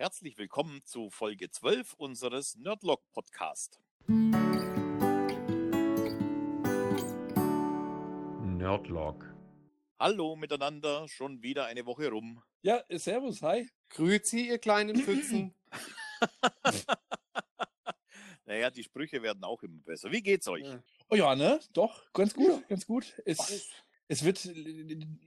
Herzlich willkommen zu Folge 12 unseres Nerdlog Podcast. Nerdlog. Hallo miteinander, schon wieder eine Woche rum. Ja, servus, hi. Grüezi, ihr kleinen Pfützen. Naja, die Sprüche werden auch immer besser. Wie geht's euch? Ja. Oh ja, ne? Doch, ganz gut, ganz gut. Es, es wird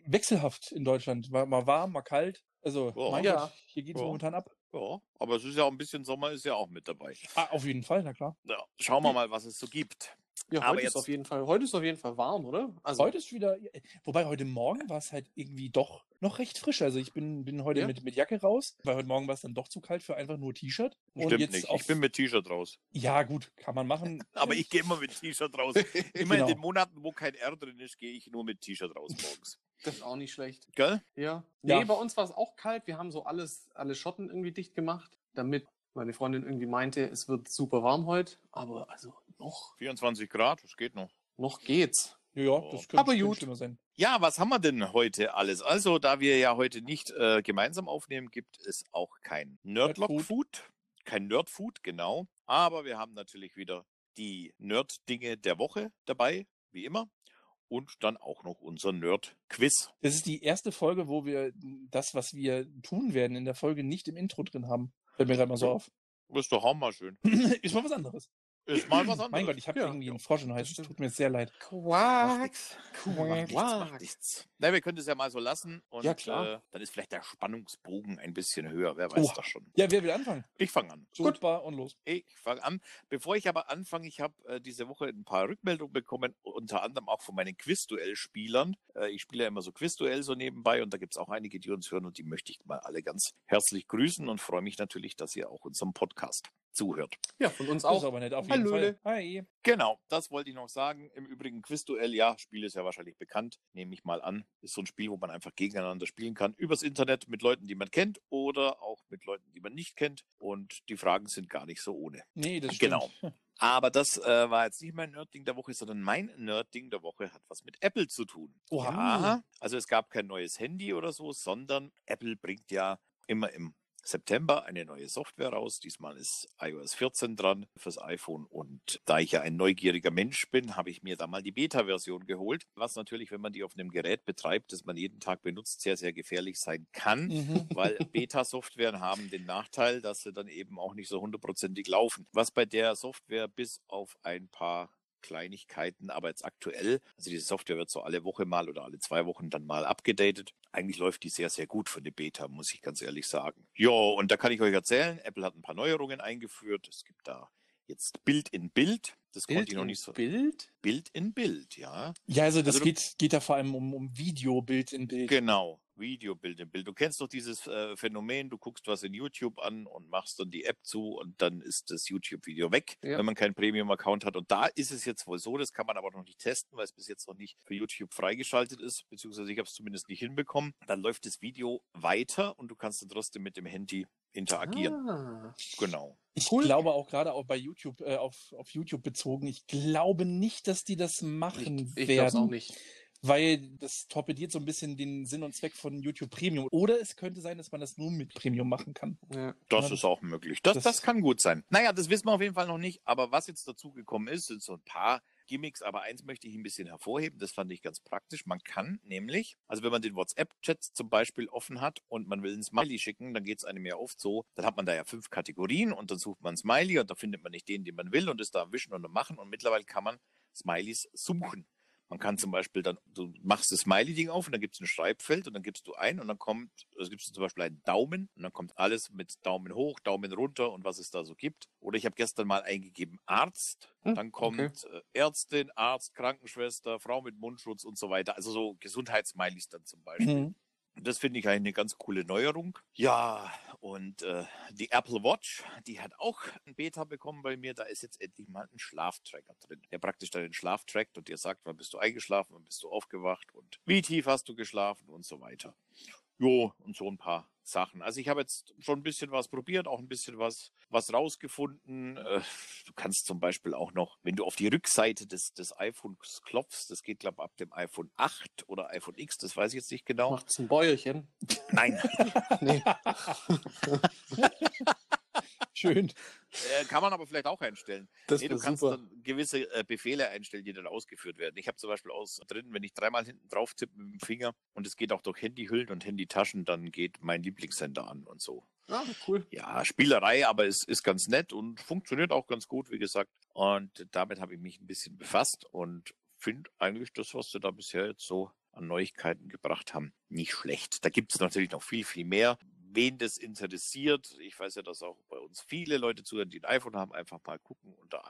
wechselhaft in Deutschland. Mal, mal warm, mal kalt. Also, Ja. mein Ja. Gott, hier geht's Ja. momentan ab. Ja, aber es ist ja auch ein bisschen Sommer, ist ja auch mit dabei. Ah, auf jeden Fall, na klar. Ja, schauen wir mal, was es so gibt. Ja, Aber heute jetzt- ist auf jeden Fall, heute ist auf jeden Fall warm, oder? Also, Heute ist wieder, wobei heute Morgen war es halt irgendwie doch noch recht frisch. Also ich bin, bin heute Ja? mit, mit Jacke raus, weil heute Morgen war es dann doch zu kalt für einfach nur T-Shirt. Stimmt jetzt nicht. auf, Ich bin mit T-Shirt raus. ja gut, kann man machen. Aber ich gehe immer mit T-Shirt raus. Immer Genau. in den Monaten, wo kein R drin ist, gehe ich nur mit T-Shirt raus morgens. Das ist auch nicht schlecht. Gell? Ja. Ja. Nee, bei uns war es auch kalt. Wir haben so alles, alle Schotten irgendwie dicht gemacht, damit meine Freundin irgendwie meinte, es wird super warm heute. Aber also noch, 24 Grad, das geht noch. noch geht's. Ja, ja, das könnte, Aber gut. schlimmer sein. Ja, was haben wir denn heute alles? Also, da wir ja heute nicht äh, gemeinsam aufnehmen, gibt es auch kein Nerdlock Nerdfood. Food, kein Nerdfood, genau. Aber wir haben natürlich wieder die Nerd-Dinge der Woche dabei, wie immer. Und dann auch noch unser Nerd-Quiz. Das ist die erste Folge, wo wir das, was wir tun werden, in der Folge nicht im Intro drin haben. Fällt mir gerade mal so auf. Ist doch auch mal schön. ist mal was anderes. Ist mal was anderes. Mein Gott, ich habe Ja, irgendwie einen Frosch es stimmt. tut mir sehr leid. Macht Quack. nix. Macht nichts. Na, wir können das ja mal so lassen. Und Ja, klar. Äh, dann ist vielleicht der Spannungsbogen ein bisschen höher. Wer weiß Oh. das schon. Ja, wer will anfangen? Ich fange an. Super und los. Ich fange an. Bevor ich aber anfange, ich habe äh, diese Woche ein paar Rückmeldungen bekommen, unter anderem auch von meinen Quizduell-Spielern. Äh, ich spiele ja immer so Quizduell so nebenbei und da gibt es auch einige, die uns hören und die möchte ich mal alle ganz herzlich grüßen und freue mich natürlich, dass ihr auch unserem Podcast zuhört. Ja, von uns Das ist auch. aber nett, auf jeden Hallöle. Fall. Hi. Genau, das wollte ich noch sagen. Im Übrigen Quizduell, ja, Spiel ist ja wahrscheinlich bekannt, nehme ich mal an. Ist so ein Spiel, wo man einfach gegeneinander spielen kann. Übers Internet mit Leuten, die man kennt oder auch mit Leuten, die man nicht kennt. Und die Fragen sind gar nicht so ohne. Nee, das Genau. stimmt. Aber das äh, war jetzt nicht mein Nerdding der Woche, sondern mein Nerdding der Woche hat was mit Apple zu tun. Oha. Ja, also es gab kein neues Handy oder so, sondern Apple bringt ja immer im September eine neue Software raus. Diesmal ist iOS 14 dran fürs iPhone. Und da ich ja ein neugieriger Mensch bin, habe ich mir da mal die Beta-Version geholt. Was natürlich, wenn man die auf einem Gerät betreibt, das man jeden Tag benutzt, sehr, sehr gefährlich sein kann Mhm. weil Beta-Softwaren haben den Nachteil, dass sie dann eben auch nicht so hundertprozentig laufen. Was bei der Software bis auf ein paar Kleinigkeiten, aber jetzt aktuell, also diese Software wird so alle Woche mal oder alle zwei Wochen dann mal abgedatet. Eigentlich läuft die sehr, sehr gut für eine Beta, muss ich ganz ehrlich sagen. Ja, und da kann ich euch erzählen, Apple hat ein paar Neuerungen eingeführt. Es gibt da jetzt Bild in Bild. Das konnte ich noch nicht so. Bild? Bild in Bild, ja. Ja, also das Also geht, geht da vor allem um, um Videobild in Bild. Genau, Videobild im Bild. Du kennst doch dieses äh, Phänomen, du guckst was in YouTube an und machst dann die App zu und dann ist das YouTube-Video weg, Ja. wenn man keinen Premium-Account hat. Und da ist es jetzt wohl so, das kann man aber noch nicht testen, weil es bis jetzt noch nicht für YouTube freigeschaltet ist, beziehungsweise ich habe es zumindest nicht hinbekommen. Dann läuft das Video weiter und du kannst dann trotzdem mit dem Handy interagieren. Ah. Genau. Ich Cool. glaube auch gerade auch bei YouTube, äh, auf, auf YouTube bezogen, ich glaube nicht, dass die das machen Ich, ich werden. glaube auch nicht. Weil das torpediert so ein bisschen den Sinn und Zweck von YouTube Premium. Oder es könnte sein, dass man das nur mit Premium machen kann. Ja. Das Ja, ist auch möglich. Das, das, das- kann gut sein. Naja, das wissen wir auf jeden Fall noch nicht. Aber was jetzt dazu gekommen ist, sind so ein paar Gimmicks. Aber eins möchte ich ein bisschen hervorheben. Das fand ich ganz praktisch. Man kann nämlich, also wenn man den WhatsApp-Chat zum Beispiel offen hat und man will ein Smiley schicken, dann geht es einem ja oft so. Dann hat man da ja fünf Kategorien und dann sucht man Smiley und da findet man nicht den, den man will und ist da am Wischen und am Machen. Und mittlerweile kann man Smileys suchen. Man kann zum Beispiel dann, du machst das Smiley-Ding auf und dann gibt es ein Schreibfeld und dann gibst du ein und dann kommt, also gibst du zum Beispiel einen Daumen und dann kommt alles mit Daumen hoch, Daumen runter und was es da so gibt. Oder ich habe gestern mal eingegeben Arzt, Hm, dann kommt äh, Ärztin, Arzt, Krankenschwester, Frau mit Mundschutz und so weiter. Also so Gesundheitssmileys dann zum Beispiel. Mhm. Das finde ich eigentlich eine ganz coole Neuerung. Ja, und äh, die Apple Watch, die hat auch ein Beta bekommen bei mir. Da ist jetzt endlich mal ein Schlaftracker drin, der praktisch deinen Schlaf trackt und dir sagt, wann bist du eingeschlafen, wann bist du aufgewacht und wie tief hast du geschlafen und so weiter. Jo, und so ein paar Sachen. Also ich habe jetzt schon ein bisschen was probiert, auch ein bisschen was, was rausgefunden. Äh, Du kannst zum Beispiel auch noch, wenn du auf die Rückseite des, des iPhones klopfst, das geht glaube ab dem iPhone 8 oder iPhone X, das weiß ich jetzt nicht genau. Macht's ein Bäuerchen? Nein, Nee. Schön. Äh, kann man aber vielleicht auch einstellen. Das Nee, du kannst super. dann gewisse äh, Befehle einstellen, die dann ausgeführt werden. Ich habe zum Beispiel aus drin, wenn ich dreimal hinten drauf tippe mit dem Finger und es geht auch durch Handyhüllen und Handytaschen, dann geht mein Lieblingssender an und so. Ah, cool. Ja, Spielerei, aber es ist ganz nett und funktioniert auch ganz gut, wie gesagt. Und damit habe ich mich ein bisschen befasst und finde eigentlich das, was sie da bisher jetzt so an Neuigkeiten gebracht haben, nicht schlecht. Da gibt es natürlich noch viel, viel mehr. Wen das interessiert, ich weiß ja, dass auch bei uns viele Leute zuhören, die ein iPhone haben, einfach mal gucken unter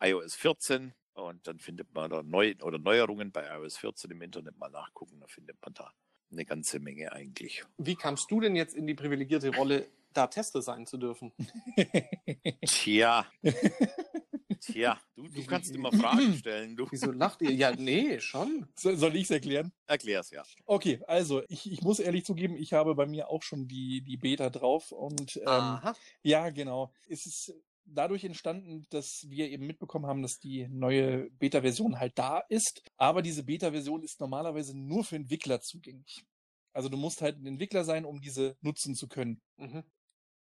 äh, iOS 14 und dann findet man da neu oder Neuerungen bei iOS 14 im Internet mal nachgucken, da findet man da eine ganze Menge eigentlich. Wie kamst du denn jetzt in die privilegierte Rolle, da Tester sein zu dürfen? Tja. Tja, du, du kannst immer Fragen stellen. Du Wieso lacht ihr? Ja, nee, schon. So, soll ich es erklären? erklär's ja. Okay, also ich, ich muss ehrlich zugeben, ich habe bei mir auch schon die, die Beta drauf und ähm, Aha. ja, genau. Es ist dadurch entstanden, dass wir eben mitbekommen haben, dass die neue Beta-Version halt da ist. Aber diese Beta-Version ist normalerweise nur für Entwickler zugänglich. Also du musst halt ein Entwickler sein, um diese nutzen zu können. Mhm.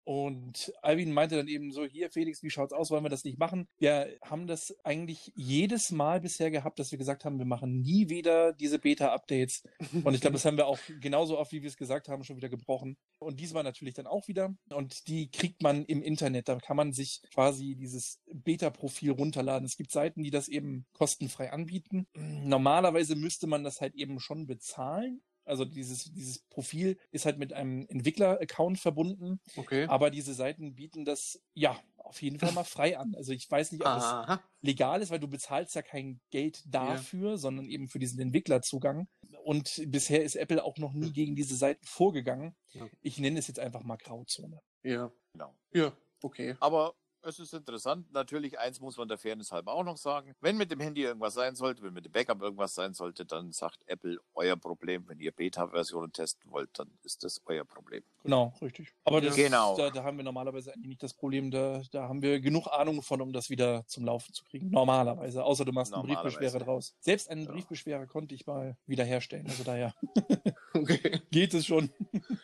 Und Alvin meinte dann eben so, hier Felix, wie schaut's aus, wollen wir das nicht machen? Wir haben das eigentlich jedes Mal bisher gehabt, dass wir gesagt haben, wir machen nie wieder diese Beta-Updates. Und ich glaube, das haben wir auch genauso oft, wie wir es gesagt haben, schon wieder gebrochen. Und diesmal natürlich dann auch wieder. Und die kriegt man im Internet. Da kann man sich quasi dieses Beta-Profil runterladen. Es gibt Seiten, die das eben kostenfrei anbieten. Normalerweise müsste man das halt eben schon bezahlen. Also dieses, dieses Profil ist halt mit einem Entwickler-Account verbunden. Okay. Aber diese Seiten bieten das ja auf jeden Fall mal frei an. Also ich weiß nicht, ob es Aha. legal ist, weil du bezahlst ja kein Geld dafür, sondern eben für diesen Entwicklerzugang. Und bisher ist Apple auch noch nie gegen diese Seiten vorgegangen. Ja. Ich nenne es jetzt einfach mal Grauzone. Ja. Genau. Ja, okay. Aber es ist interessant. Natürlich, eins muss man der Fairness halber auch noch sagen. Wenn mit dem Handy irgendwas sein sollte, wenn mit dem Backup irgendwas sein sollte, dann sagt Apple euer Problem. Wenn ihr Beta-Versionen testen wollt, dann ist das euer Problem. Genau, richtig. Aber das, Genau. da, da haben wir normalerweise eigentlich nicht das Problem. Da, da haben wir genug Ahnung von, um das wieder zum Laufen zu kriegen. Normalerweise. Außer du machst einen. Briefbeschwerer draus. Selbst einen Ja. Briefbeschwerer konnte ich mal wiederherstellen. Also daher Okay. geht es schon.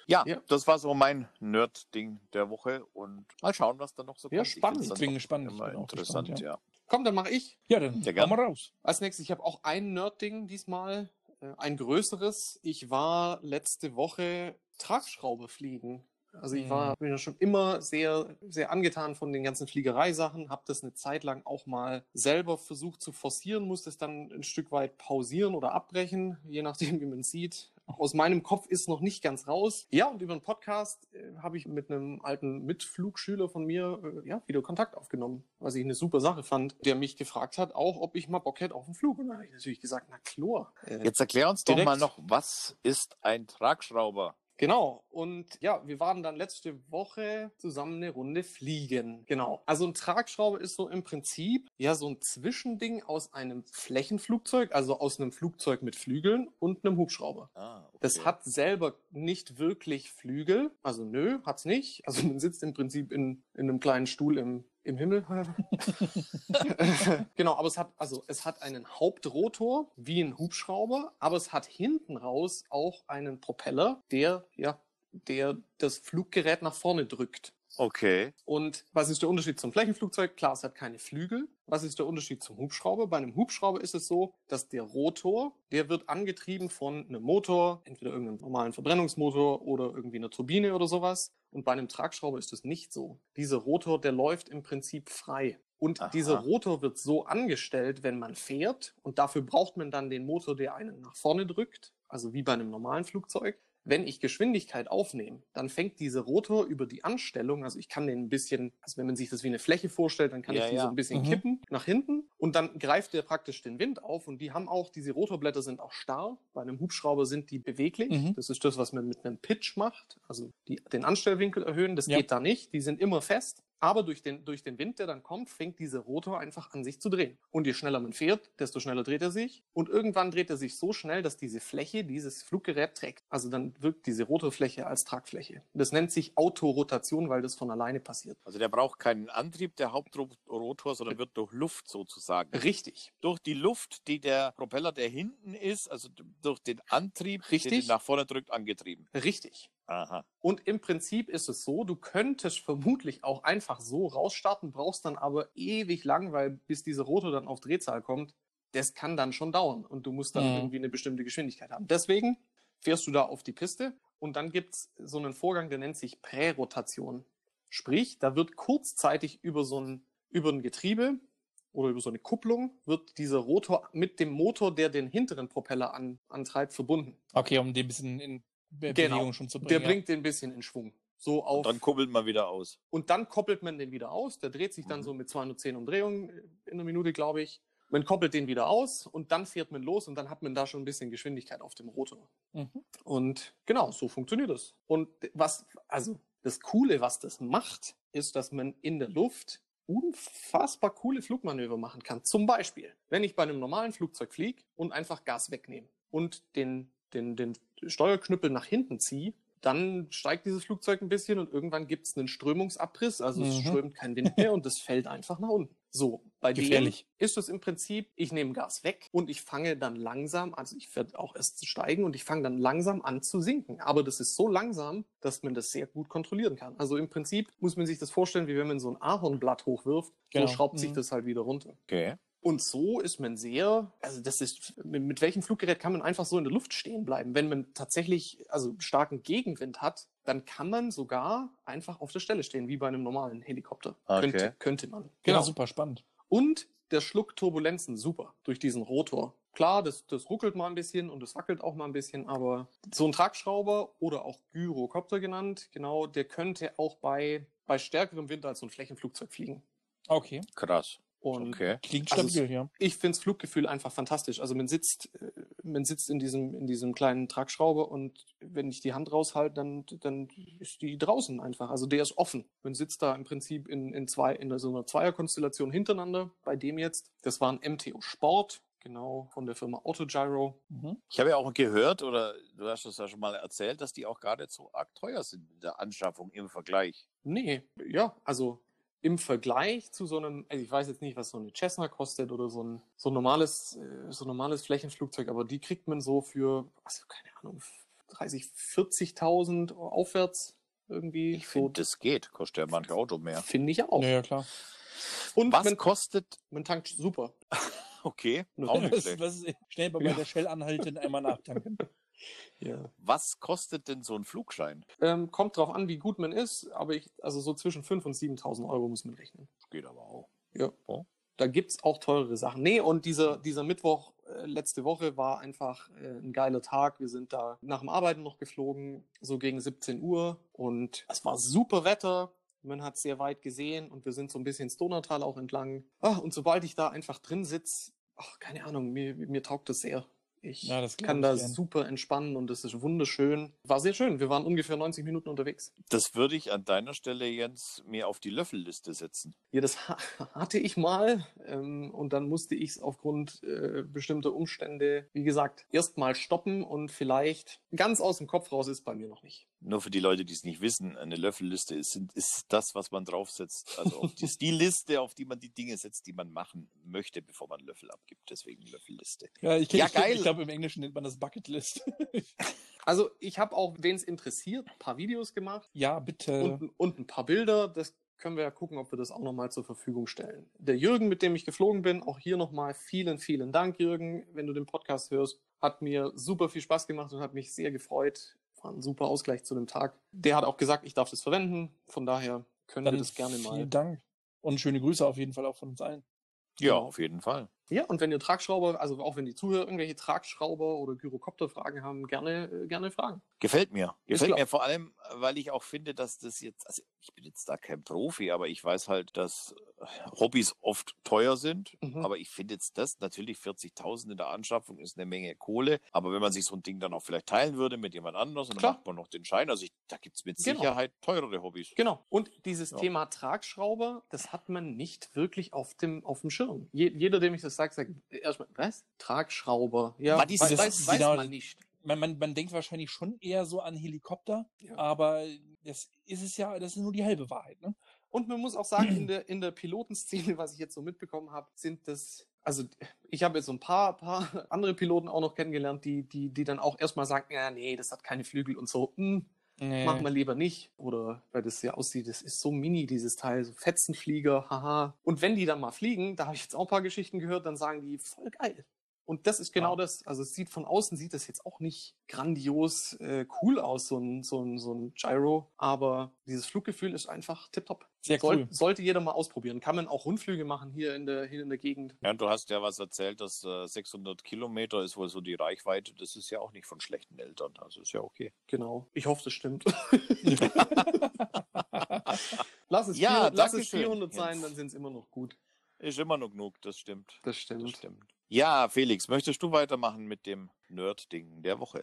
Ja, Ja. das war so mein Nerd-Ding der Woche und mal schauen, was da noch so Ja, kommt. Spannend. Ich bin gespannt. Immer auch interessant, gespannt, ja. Komm, dann mache ich. Ja, dann hau gern. mal raus. Als nächstes, ich habe auch ein Nerd-Ding diesmal, äh, ein größeres. Ich war letzte Woche Tragschraube fliegen. Also ich war bin ja schon immer sehr, sehr angetan von den ganzen Fliegereisachen, habe das eine Zeit lang auch mal selber versucht zu forcieren, musste es dann ein Stück weit pausieren oder abbrechen, je nachdem, wie man sieht. Aus meinem Kopf ist noch nicht ganz raus. Ja, und über einen Podcast äh, habe ich mit einem alten Mitflugschüler von mir äh, ja, wieder Kontakt aufgenommen, was ich eine super Sache fand, der mich gefragt hat, auch ob ich mal Bock hätte auf einen Flug. Und da habe ich natürlich gesagt, na klar. Äh, Jetzt erklär uns doch Direkt. mal noch, was ist ein Tragschrauber? Genau. Und ja, wir waren dann letzte Woche zusammen eine Runde fliegen. Genau. Also ein Tragschrauber ist so im Prinzip ja so ein Zwischending aus einem Flächenflugzeug, also aus einem Flugzeug mit Flügeln und einem Hubschrauber. Ah, okay. Das hat selber nicht wirklich Flügel. Also nö, hat's nicht. Also man sitzt im Prinzip in, in einem kleinen Stuhl im, im Himmel. genau, aber es hat, also es hat einen Hauptrotor wie ein Hubschrauber, aber es hat hinten raus auch einen Propeller, der, ja, der das Fluggerät nach vorne drückt. Okay. Und was ist der Unterschied zum Flächenflugzeug? Klar, es hat keine Flügel. Was ist der Unterschied zum Hubschrauber? Bei einem Hubschrauber ist es so, dass der Rotor, der wird angetrieben von einem Motor, entweder irgendeinem normalen Verbrennungsmotor oder irgendwie einer Turbine oder sowas. Und bei einem Tragschrauber ist es nicht so. Dieser Rotor, der läuft im Prinzip frei. Und Aha. dieser Rotor wird so angestellt, wenn man fährt. Und dafür braucht man dann den Motor, der einen nach vorne drückt. Also wie bei einem normalen Flugzeug. Wenn ich Geschwindigkeit aufnehme, dann fängt dieser Rotor über die Anstellung, also ich kann den ein bisschen, also wenn man sich das wie eine Fläche vorstellt, dann kann Ja, ich die ja. so ein bisschen Mhm. kippen nach hinten und dann greift der praktisch den Wind auf und die haben auch, diese Rotorblätter sind auch starr. Bei einem Hubschrauber sind die beweglich. Mhm. Das ist das, was man mit einem Pitch macht, also die, den Anstellwinkel erhöhen. Das Ja. geht da nicht. Die sind immer fest. Aber durch den, durch den Wind, der dann kommt, fängt dieser Rotor einfach an sich zu drehen. Und je schneller man fährt, desto schneller dreht er sich. Und irgendwann dreht er sich so schnell, dass diese Fläche dieses Fluggerät trägt. Also dann wirkt diese Rotorfläche als Tragfläche. Das nennt sich Autorotation, weil das von alleine passiert. Also der braucht keinen Antrieb, der Hauptrotor, sondern wird durch Luft sozusagen. Richtig. Durch die Luft, die der Propeller, der hinten ist, also durch den Antrieb, Richtig. den nach vorne drückt, angetrieben. Richtig. Aha. Und im Prinzip ist es so, du könntest vermutlich auch einfach so rausstarten, brauchst dann aber ewig lang, weil bis diese Rotor dann auf Drehzahl kommt, das kann dann schon dauern und du musst dann Mhm. irgendwie eine bestimmte Geschwindigkeit haben. Deswegen fährst du da auf die Piste und dann gibt's so einen Vorgang, der nennt sich Prärotation. Sprich, da wird kurzzeitig über so ein, über ein Getriebe oder über so eine Kupplung wird dieser Rotor mit dem Motor, der den hinteren Propeller an, antreibt, verbunden. Okay, um den ein bisschen in Be Genau. Bewegung schon zu bringen. Der ja. bringt den ein bisschen in Schwung. So auf. Und dann kuppelt man wieder aus. Und dann koppelt man den wieder aus. Der dreht sich dann Mhm. so mit 210 Umdrehungen in einer Minute, glaube ich. Man koppelt den wieder aus und dann fährt man los und dann hat man da schon ein bisschen Geschwindigkeit auf dem Rotor. Mhm. Und genau, so funktioniert das. Und was, also das Coole, was das macht, ist, dass man in der Luft unfassbar coole Flugmanöver machen kann. Zum Beispiel, wenn ich bei einem normalen Flugzeug fliege und einfach Gas wegnehme und den, den, den Steuerknüppel nach hinten ziehe, dann steigt dieses Flugzeug ein bisschen und irgendwann gibt es einen Strömungsabriss, also es Mhm. strömt kein Wind mehr und es fällt einfach nach unten. So, bei Gefährlich. dem ist es im Prinzip, ich nehme Gas weg und ich fange dann langsam, also ich werde auch erst zu steigen und ich fange dann langsam an zu sinken. Aber das ist so langsam, dass man das sehr gut kontrollieren kann. Also im Prinzip muss man sich das vorstellen, wie wenn man so ein Ahornblatt hochwirft, Genau. so schraubt sich Mhm. das halt wieder runter. Okay. Und so ist man sehr, also das ist, mit, mit welchem Fluggerät kann man einfach so in der Luft stehen bleiben? Wenn man tatsächlich, also starken Gegenwind hat, dann kann man sogar einfach auf der Stelle stehen, wie bei einem normalen Helikopter. Okay. Könnte, könnte man. Genau, super spannend. Und der schluckt Turbulenzen super durch diesen Rotor. Klar, das, das ruckelt mal ein bisschen und es wackelt auch mal ein bisschen, aber so ein Tragschrauber oder auch Gyrocopter genannt, genau, der könnte auch bei, bei stärkerem Wind als so ein Flächenflugzeug fliegen. Okay. Krass. Und Okay. Klingt Also stabil, ja. ich finde das Fluggefühl einfach fantastisch. Also man sitzt, äh, man sitzt in diesem, in diesem kleinen Tragschrauber und wenn ich die Hand raushalte, dann, dann ist die draußen einfach. Also der ist offen. Man sitzt da im Prinzip in, in zwei, in so einer Zweierkonstellation hintereinander. Bei dem jetzt, das war ein MTO Sport, genau, von der Firma Autogyro. Mhm. Ich habe ja auch gehört, oder du hast es ja schon mal erzählt, dass die auch gar nicht so arg teuer sind in der Anschaffung im Vergleich. Nee, ja, also im Vergleich zu so einem, also ich weiß jetzt nicht, was so eine Cessna kostet oder so ein, so ein normales, äh, so ein normales Flächenflugzeug, aber die kriegt man so für, also keine Ahnung, 30, 40.000 aufwärts irgendwie. Ich so, finde, das geht. Kostet ja manche Auto mehr. finde ich auch. Ja, ja, klar. Und Was man, kostet, man tankt super. okay, auch nicht Was, was ist, schnell bei Ja. der Shell anhalten, einmal nachtanken. Ja. Was kostet denn so ein Flugschein? Ähm, kommt drauf an, wie gut man ist, aber ich, also so zwischen 5.000 und 7.000 Euro muss man rechnen. Geht aber auch. Ja. Oh. Da gibt's auch teurere Sachen. Nee, und dieser, dieser Mittwoch äh, letzte Woche war einfach äh, ein geiler Tag. Wir sind da nach dem Arbeiten noch geflogen, so gegen 17 Uhr. Und es war super Wetter. Man hat sehr weit gesehen und wir sind so ein bisschen Stonertal auch entlang. Ah, und sobald ich da einfach drin sitz, ach, keine Ahnung, mir, mir taugt das sehr. Ich Ja, kann ich da gern. super entspannen und es ist wunderschön. War sehr schön. Wir waren ungefähr 90 Minuten unterwegs. Das würde ich an deiner Stelle, Jens, mir auf die Löffelliste setzen. Ja, das ha hatte ich mal ähm, und dann musste ich es aufgrund äh, bestimmter Umstände, wie gesagt, erstmal stoppen und vielleicht ganz aus dem Kopf raus ist bei mir noch nicht. Nur für die Leute, die es nicht wissen, eine Löffelliste ist, ist das, was man draufsetzt. Also auf die, ist die Liste, auf die man die Dinge setzt, die man machen möchte, bevor man Löffel abgibt. Deswegen Löffelliste. Ja, ich, Ja, ich, geil. ich glaube, im Englischen nennt man das Bucketlist. Also ich habe auch, wen es interessiert, ein paar Videos gemacht ja, bitte. und, und ein paar Bilder. Das können wir ja gucken, ob wir das auch nochmal zur Verfügung stellen. Der Jürgen, mit dem ich geflogen bin, auch hier nochmal vielen, vielen Dank, Jürgen, wenn du den Podcast hörst. Hat mir super viel Spaß gemacht und hat mich sehr gefreut. War ein super Ausgleich zu dem Tag. Der hat auch gesagt, ich darf das verwenden. Von daher können Dann wir das gerne mal. vielen Dank. Und schöne Grüße auf jeden Fall auch von uns allen. Ja, auf jeden Fall. Ja, und wenn ihr Tragschrauber, also auch wenn die Zuhörer irgendwelche Tragschrauber oder Gyrokopter-Fragen haben, gerne, äh, gerne fragen. Gefällt mir. Gefällt mir vor allem, weil ich auch finde, dass das jetzt, also ich bin jetzt da kein Profi, aber ich weiß halt, dass äh, Hobbys oft teuer sind. Mhm. Aber ich finde jetzt das natürlich 40.000 in der Anschaffung ist eine Menge Kohle. Aber wenn man sich so ein Ding dann auch vielleicht teilen würde mit jemand anders und dann macht man noch den Schein, also ich, da gibt's mit Genau. Sicherheit teurere Hobbys. Genau. Und dieses Ja. Thema Tragschrauber, das hat man nicht wirklich auf dem, auf dem Schirm. Je, jeder, dem ich das sage, sagt erstmal, was? Tragschrauber. Ja, Aber dieses- weiß, weiß, weiß genau, man nicht. Man, man, man denkt wahrscheinlich schon eher so an Helikopter, Ja. aber das ist es ja, das ist nur die halbe Wahrheit. Ne? Und man muss auch sagen, in der, in der Pilotenszene, was ich jetzt so mitbekommen habe, sind das, also ich habe jetzt so ein paar, paar andere Piloten auch noch kennengelernt, die, die, die dann auch erstmal sagen, ja, nee, das hat keine Flügel und so. Hm, Nee. Machen wir lieber nicht. Oder weil das ja aussieht, das ist so mini, dieses Teil, so Fetzenflieger, haha. Und wenn die dann mal fliegen, da habe ich jetzt auch ein paar Geschichten gehört, dann sagen die, voll geil. Und das ist genau Ja. das. Also es sieht von außen sieht das jetzt auch nicht grandios äh, cool aus, so ein, so, ein, so ein Gyro. Aber dieses Fluggefühl ist einfach tipptopp. Sehr Soll, cool. Sollte jeder mal ausprobieren. Kann man auch Rundflüge machen hier in der, hier in der Gegend. Ja, und du hast ja was erzählt, dass äh, 600 Kilometer ist wohl so die Reichweite. Das ist ja auch nicht von schlechten Eltern. Also ist ja okay. Genau. Ich hoffe, das stimmt. lass es, Ja, 400, lass es Dankeschön, 400 sein, Jens. dann sind es immer noch gut. Ist immer noch genug, das stimmt. Das Das stimmt. Ja, Felix, möchtest du weitermachen mit dem Nerd-Ding der Woche?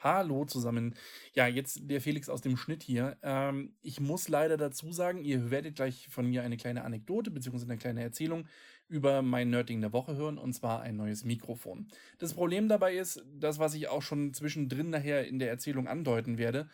Hallo zusammen. Ja, jetzt der Felix aus dem Schnitt hier. Ähm, ich muss leider dazu sagen, ihr werdet gleich von mir eine kleine Anekdote bzw. eine kleine Erzählung über mein Nerding der Woche hören und zwar ein neues Mikrofon. Das Problem dabei ist, das, was ich auch schon zwischendrin nachher in der Erzählung andeuten werde,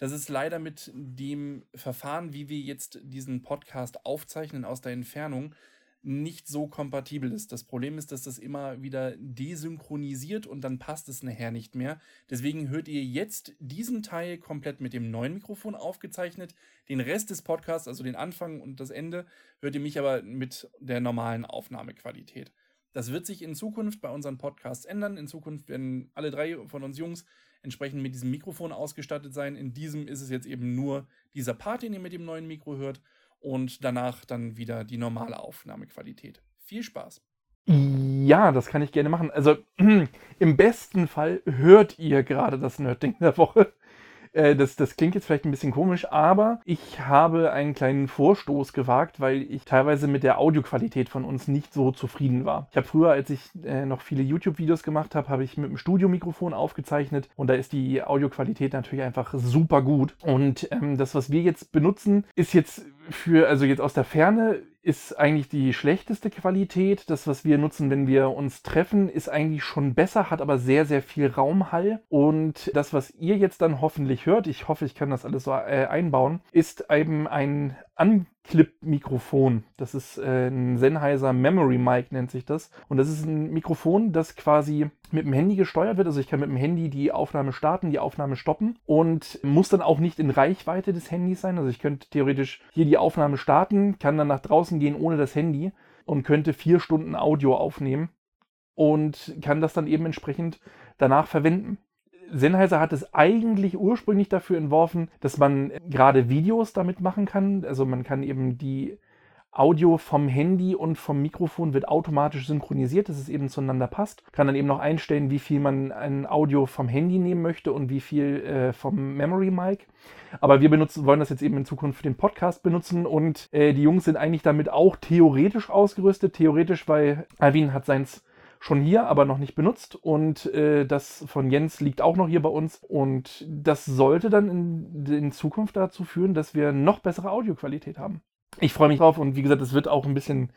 dass es leider mit dem Verfahren, wie wir jetzt diesen Podcast aufzeichnen aus der Entfernung, nicht so kompatibel ist. Das Problem ist, dass das immer wieder desynchronisiert und dann passt es nachher nicht mehr. Deswegen hört ihr jetzt diesen Teil komplett mit dem neuen Mikrofon aufgezeichnet. Den Rest des Podcasts, also den Anfang und das Ende, hört ihr mich aber mit der normalen Aufnahmequalität. Das wird sich in Zukunft bei unseren Podcasts ändern. In Zukunft werden alle drei von uns Jungs entsprechend mit diesem Mikrofon ausgestattet sein. In diesem ist es jetzt eben nur dieser Part, den ihr mit dem neuen Mikro hört und danach dann wieder die normale Aufnahmequalität. Viel Spaß. Ja, das kann ich gerne machen. Also im besten Fall hört ihr gerade das Nerdding der Woche. Äh, Das, das klingt jetzt vielleicht ein bisschen komisch, aber ich habe einen kleinen Vorstoß gewagt, weil ich teilweise mit der Audioqualität von uns nicht so zufrieden war. Ich habe früher, als ich äh, noch viele YouTube-Videos gemacht habe, habe ich mit dem Studiomikrofon aufgezeichnet und da ist die Audioqualität natürlich einfach super gut. Und ähm, das, was wir jetzt benutzen, ist jetzt für, also jetzt aus der Ferne ist eigentlich die schlechteste Qualität. Das, was wir nutzen, wenn wir uns treffen, ist eigentlich schon besser, hat aber sehr, sehr viel Raumhall. Und das, was ihr jetzt dann hoffentlich hört, ich hoffe, ich kann das alles so äh, einbauen, ist eben ein Unclip-Mikrofon. Das ist äh, ein Sennheiser Memory Mic, nennt sich das. Und das ist ein Mikrofon, das quasi mit dem Handy gesteuert wird. Also ich kann mit dem Handy die Aufnahme starten, die Aufnahme stoppen und muss dann auch nicht in Reichweite des Handys sein. Also ich könnte theoretisch hier die Aufnahme starten, kann dann nach draußen gehen ohne das Handy und könnte vier Stunden Audio aufnehmen und kann das dann eben entsprechend danach verwenden. Sennheiser hat es eigentlich ursprünglich dafür entworfen, dass man gerade Videos damit machen kann. Also man kann eben die Audio vom Handy und vom Mikrofon wird automatisch synchronisiert, dass es eben zueinander passt. Kann dann eben noch einstellen, wie viel man ein Audio vom Handy nehmen möchte und wie viel äh, vom Memory Mic. Aber wir benutzen, wollen das jetzt eben in Zukunft für den Podcast benutzen und äh, die Jungs sind eigentlich damit auch theoretisch ausgerüstet. Theoretisch, weil Alvin hat seins schon hier, aber noch nicht benutzt. Und äh, das von Jens liegt auch noch hier bei uns. Und das sollte dann in, in Zukunft dazu führen, dass wir noch bessere Audioqualität haben. Ich freue mich drauf und wie gesagt, es wird auch ein bisschen,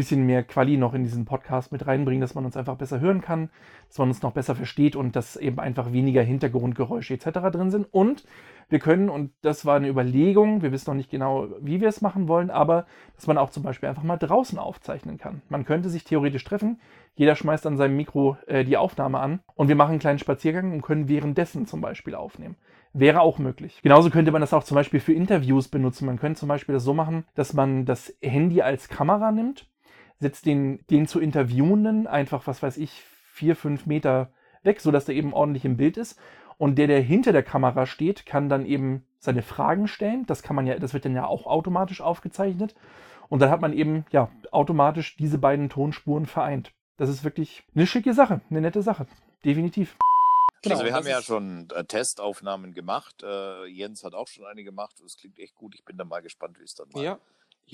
bisschen mehr Quali noch in diesen Podcast mit reinbringen, dass man uns einfach besser hören kann, dass man uns noch besser versteht und dass eben einfach weniger Hintergrundgeräusche etc. drin sind. Und wir können, und das war eine Überlegung, wir wissen noch nicht genau, wie wir es machen wollen, aber dass man auch zum Beispiel einfach mal draußen aufzeichnen kann. Man könnte sich theoretisch treffen, jeder schmeißt an seinem Mikro äh, die Aufnahme an und wir machen einen kleinen Spaziergang und können währenddessen zum Beispiel aufnehmen. Wäre auch möglich. Genauso könnte man das auch zum Beispiel für Interviews benutzen. Man könnte zum Beispiel das so machen, dass man das Handy als Kamera nimmt, setzt den, den zu Interviewenden einfach, was weiß ich, vier, fünf Meter weg, sodass der eben ordentlich im Bild ist. Und der, der hinter der Kamera steht, kann dann eben seine Fragen stellen. Das kann man ja, das wird dann ja auch automatisch aufgezeichnet. Und dann hat man eben ja automatisch diese beiden Tonspuren vereint. Das ist wirklich eine schicke Sache, eine nette Sache. Definitiv. Genau, also wir haben ja schon äh, Testaufnahmen gemacht. Äh, Jens hat auch schon eine gemacht. Das klingt echt gut. Ich bin da mal gespannt, wie es dann mal Ja,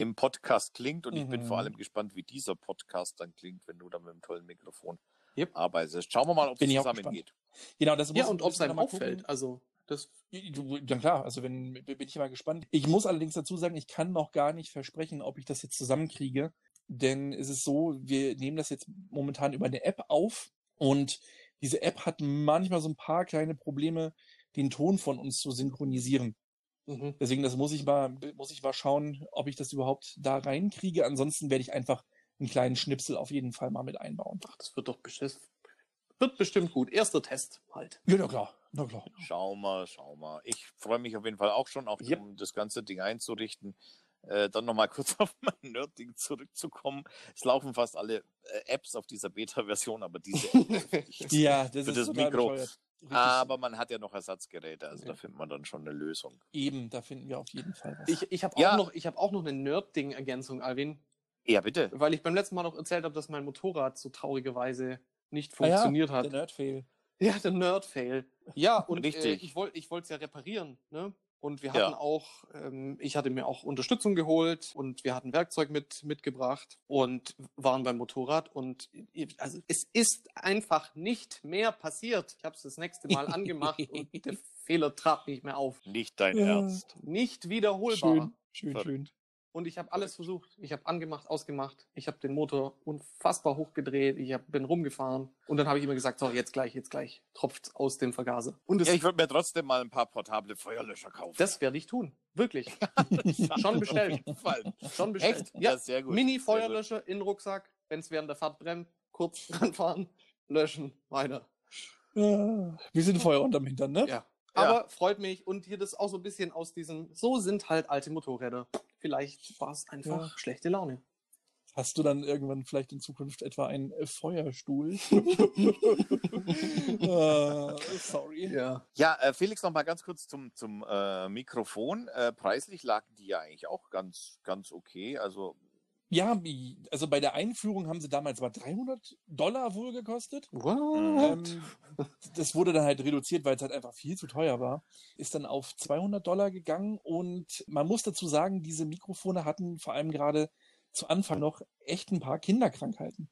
im Podcast klingt. Und ich bin Mhm. vor allem gespannt, wie dieser Podcast dann klingt, wenn du da mit einem tollen Mikrofon Yep. arbeitest. Schauen wir mal, ob es zusammengeht. Genau, das ja muss- und ob es einem gucken. auffällt. Also, das Ja klar, also wenn bin ich mal gespannt. Ich muss allerdings dazu sagen, ich kann noch gar nicht versprechen, ob ich das jetzt zusammenkriege, denn es ist so, wir nehmen das jetzt momentan über eine App auf und diese App hat manchmal so ein paar kleine Probleme, den Ton von uns zu synchronisieren. Mhm. Deswegen, das muss ich mal, muss ich mal schauen, ob ich das überhaupt da reinkriege. Ansonsten werde ich einfach einen kleinen Schnipsel auf jeden Fall mal mit einbauen. Ach, das wird doch bestimmt, wird bestimmt gut. Erster Test halt. Ja, na klar. Na klar. Schau mal, schau mal. Ich freue mich auf jeden Fall auch schon, auch Yep. um das ganze Ding einzurichten. Äh, dann nochmal kurz auf mein Nerd-Ding zurückzukommen. Es laufen fast alle äh, Apps auf dieser Beta-Version, aber diese App. Ja, das Für ist das Mikro. bescheuert. Richtig. Aber man hat ja noch Ersatzgeräte, also Ja. da findet man dann schon eine Lösung. Eben, da finden wir auf jeden Fall was. Ich, ich habe Ja. auch, noch- ich hab auch noch eine Nerd-Ding-Ergänzung, Alvin. Ja, bitte. Weil ich beim letzten Mal noch erzählt habe, dass mein Motorrad so traurigerweise nicht Ah ja, funktioniert Der hat. Nerd-Fail. Ja, der Nerd-Fail. Ja, und äh, Richtig. ich wollte ich es ja reparieren. Ne? Und wir Ja. hatten auch, ähm, ich hatte mir auch Unterstützung geholt und wir hatten Werkzeug mit, mitgebracht und waren beim Motorrad. Und also es ist einfach nicht mehr passiert. Ich habe es das nächste Mal angemacht und der Fehler trat nicht mehr auf. Nicht dein Ja. Ernst. Nicht wiederholbar. Schön, schön, Verrückt. schön. Und ich habe alles versucht. Ich habe angemacht, ausgemacht. Ich habe den Motor unfassbar hochgedreht. Ich hab, bin rumgefahren. Und dann habe ich immer gesagt, so, jetzt gleich, jetzt gleich. Tropft aus dem Vergaser. Und das, Ja, ich würde mir trotzdem mal ein paar portable Feuerlöscher kaufen. das werde ich tun. Wirklich. schon bestellt. Schon bestellt. Echt? Ja, sehr gut. Mini-Feuerlöscher in den Rucksack. Wenn es während der Fahrt brennt, kurz ranfahren, löschen, weiter. Ja, wir sind Feuer unterm Hintern, ne? Ja. Aber freut mich. Und hier das auch so ein bisschen aus diesem, so sind halt alte Motorräder. Vielleicht war es einfach Ja. schlechte Laune. Hast du dann irgendwann vielleicht in Zukunft etwa einen äh, Feuerstuhl? äh, sorry. Ja. Ja, äh, Felix, noch mal ganz kurz zum, zum äh, Mikrofon. Äh, preislich lagen die ja eigentlich auch ganz, ganz okay. Also, Ja, also bei der Einführung haben sie damals war 300 Dollar wohl gekostet. What? Ähm, das wurde dann halt reduziert, weil es halt einfach viel zu teuer war. Ist dann auf 200 Dollar gegangen und man muss dazu sagen, diese Mikrofone hatten vor allem gerade zu Anfang noch echt ein paar Kinderkrankheiten.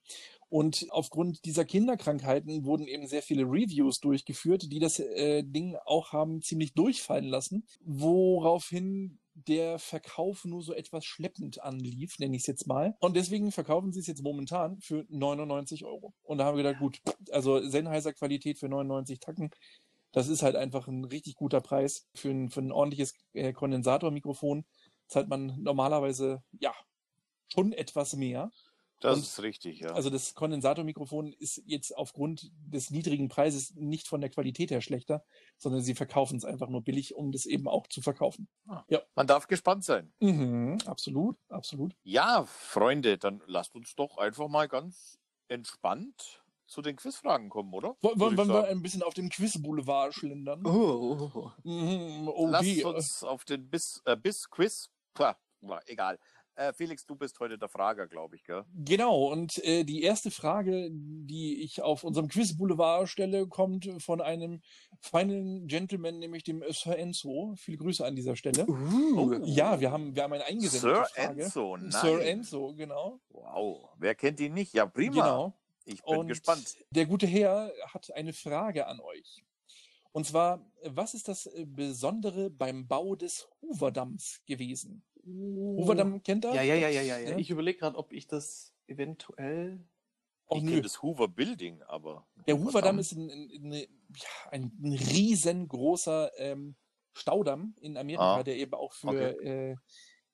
Und aufgrund dieser Kinderkrankheiten wurden eben sehr viele Reviews durchgeführt, die das äh, Ding auch haben ziemlich durchfallen lassen, woraufhin der Verkauf nur so etwas schleppend anlief, nenne ich es jetzt mal. Und deswegen verkaufen sie es jetzt momentan für 99 Euro. Und da haben wir gedacht, gut, also Sennheiser Qualität für 99 Tacken, das ist halt einfach ein richtig guter Preis für ein, für ein ordentliches äh, Kondensatormikrofon. Zahlt man normalerweise, ja, schon etwas mehr. Das Und- ist richtig, ja. Also das Kondensatormikrofon ist jetzt aufgrund des niedrigen Preises nicht von der Qualität her schlechter, sondern sie verkaufen es einfach nur billig, um das eben auch zu verkaufen. Man darf gespannt sein. Mhm, absolut, absolut. Ja, Freunde, dann lasst uns doch einfach mal ganz entspannt zu den Quizfragen kommen, oder? Wollen, wollen, wir ein bisschen auf dem Quiz-Boulevard schlendern? Oh. Mhm, oh, Lasst wie, äh, uns auf den Bis, äh, Bis egal. Äh, Felix, du bist heute der Frager, glaube ich, gell? Genau, und äh, die erste Frage, die ich auf unserem Quiz-Boulevard stelle, kommt von einem feinen Gentleman, nämlich dem Sir Enzo. Viele Grüße an dieser Stelle. Uh. Ja, wir haben, wir haben eine eingesendete Sir Frage. Enzo, nein. Sir Enzo, genau. Wow, wer kennt ihn nicht? Ja, prima. Genau. Ich bin Und gespannt. Der gute Herr hat eine Frage an euch. Und zwar, was ist das Besondere beim Bau des Hooverdamms gewesen? Hooverdamm kennt ihr? Ja, ja, ja, ja, ja. ja. Ich überlege gerade, ob ich das eventuell. Oh, ich kenne das Hoover Building, aber. Der Hooverdamm Hooverdamm? ist ein, ein, ein, ein riesengroßer ähm, Staudamm in Amerika, Ah, der eben auch für äh,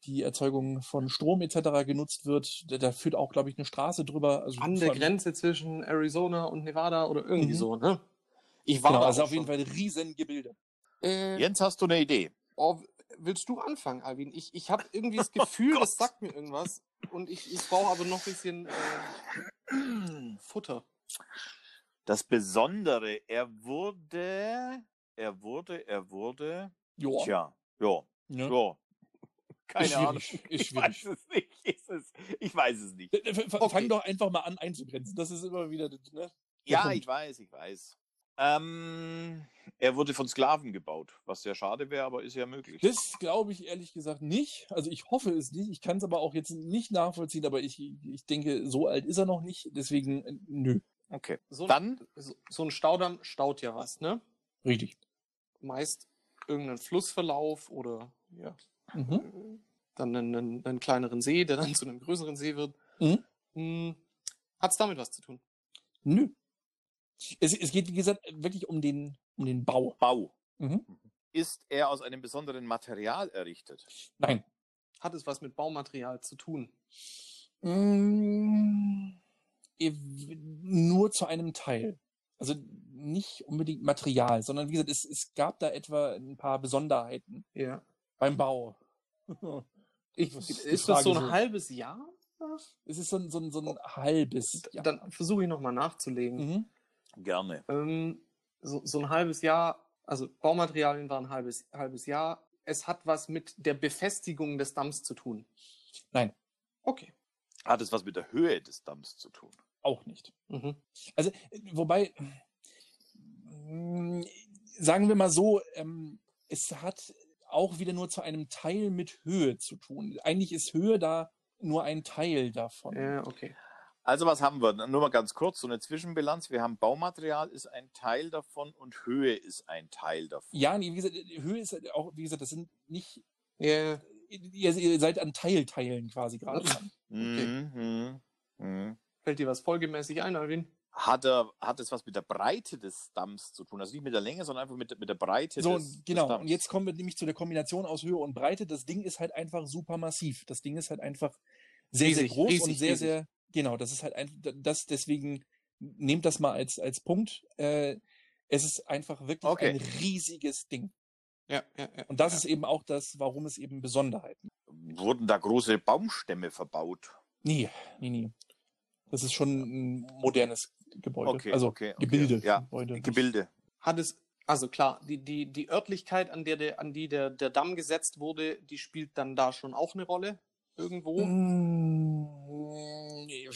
die Erzeugung von Strom etc. genutzt wird. Da, da führt auch, glaube ich, eine Straße drüber. Also An der Grenze zwischen Arizona und Nevada oder irgendwie Mhm. so, ne? Ich war Genau, da also auch auf jeden. Fall riesen Gebilde. Äh, Jens, hast du eine Idee? oh, willst du anfangen, Alvin? Ich, ich habe irgendwie das Gefühl, Gott. das sagt mir irgendwas. Und ich, ich brauche aber noch ein bisschen äh, Futter. Das Besondere, er wurde, er wurde, er wurde, Ja. tja, ja, Ne? ja. Keine Ist Ahnung. schwierig, ist Ich weiß es nicht. Ist es, ich weiß es nicht. F- Okay. Fang doch einfach mal an einzugrenzen. Das ist immer wieder. Ne? Ja, Punkt. ich weiß, ich weiß. Ähm, er wurde von Sklaven gebaut, was sehr schade wäre, aber ist ja möglich. Das glaube ich ehrlich gesagt nicht. Also ich hoffe es nicht. Ich kann es aber auch jetzt nicht nachvollziehen, aber ich, ich denke, so alt ist er noch nicht. Deswegen, äh, nö. Okay. So, ein- Dann, so, so ein Staudamm staut ja was, ne? Richtig. Meist irgendeinen Flussverlauf oder ja, Mhm. äh, dann einen, einen, einen kleineren See, der dann zu einem größeren See wird. Mhm. Hm, Hat's damit was zu tun? Nö. Es, es geht, wie gesagt, wirklich um den, um den Bau. Bau. Mhm. Ist er aus einem besonderen Material errichtet? Nein. Hat es was mit Baumaterial zu tun? Mm, ev- nur zu einem Teil. Also nicht unbedingt Material, sondern wie gesagt, es, es gab da etwa ein paar Besonderheiten Ja. beim Bau. Ich, ist das so ein so. halbes Jahr? Es ist so ein, so ein, so ein halbes. Jahr. Dann versuche ich nochmal nachzulegen. Mhm. Gerne. Ähm, so, so ein halbes Jahr, also Baumaterialien waren ein halbes, halbes Jahr. Es hat was mit der Befestigung des Damms zu tun. Nein. Okay. Hat es was mit der Höhe des Damms zu tun? Auch nicht. Mhm. Also, wobei, mh, sagen wir mal so, ähm, es hat auch wieder nur zu einem Teil mit Höhe zu tun. Eigentlich ist Höhe da nur ein Teil davon. Ja, okay. Also was haben wir? Nur mal ganz kurz, so eine Zwischenbilanz. Wir haben Baumaterial ist ein Teil davon und Höhe ist ein Teil davon. Ja, nee, wie gesagt, Höhe ist halt auch, wie gesagt, das sind nicht, Ja, ihr, ihr seid an Teilteilen quasi gerade dran. Mhm, mhm, mhm. fällt dir was folgemäßig ein, Alvin? Hat, er, hat es was mit der Breite des Damms zu tun? Also nicht mit der Länge, sondern einfach mit, der- mit der Breite So, des, genau. des Damms. Und jetzt kommen wir nämlich zu der Kombination aus Höhe und Breite. Das Ding ist halt einfach super massiv. Das Ding ist halt einfach sehr, Riesig, sehr groß riesig, und sehr, riesig. sehr, genau, das ist halt einfach, das deswegen, nehmt das mal als, als Punkt. Äh, es ist einfach wirklich Okay. ein riesiges Ding. Ja, ja, ja. Und das ja. ist eben auch das, warum es eben Besonderheiten. Wurden da große Baumstämme verbaut? Nee, nee, nee. Das ist schon ein modernes Gebäude. Okay, also okay, okay. Gebilde. Ja, Gebäude. Gebilde. Hat es, also klar, die, die, die Örtlichkeit, an, der, der, an die der, der Damm gesetzt wurde, die spielt dann da schon auch eine Rolle irgendwo. Mm,